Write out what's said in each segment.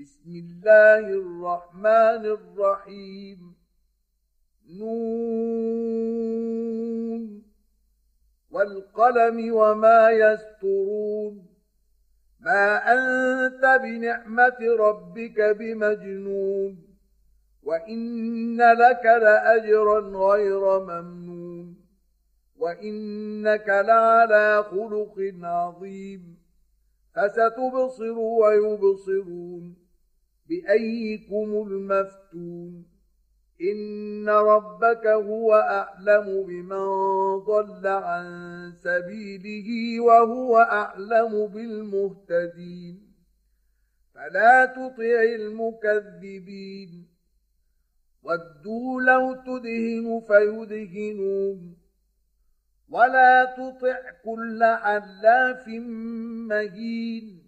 بسم الله الرحمن الرحيم. نون. والقلم وما يسترون. ما أنت بنعمة ربك بمجنون. وإن لك لأجرا غير ممنون. وإنك لعلى خلق عظيم. فستبصر ويبصرون. بأيكم المفتون إن ربك هو أعلم بمن ضل عن سبيله وهو أعلم بالمهتدين فلا تطع المكذبين ودوا لو تدهن فيدهنون ولا تطع كل حلاف مهين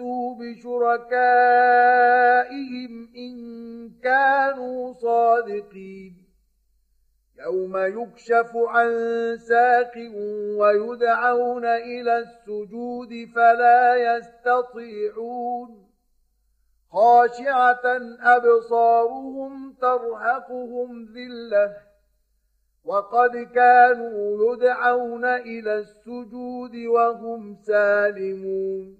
فليأتوا بشركائهم إن كانوا صادقين. يوم يكشف عن ساق ويدعون إلى السجود فلا يستطيعون. خاشعة أبصارهم ترهقهم ذلة وقد كانوا يدعون إلى السجود وهم سالمون.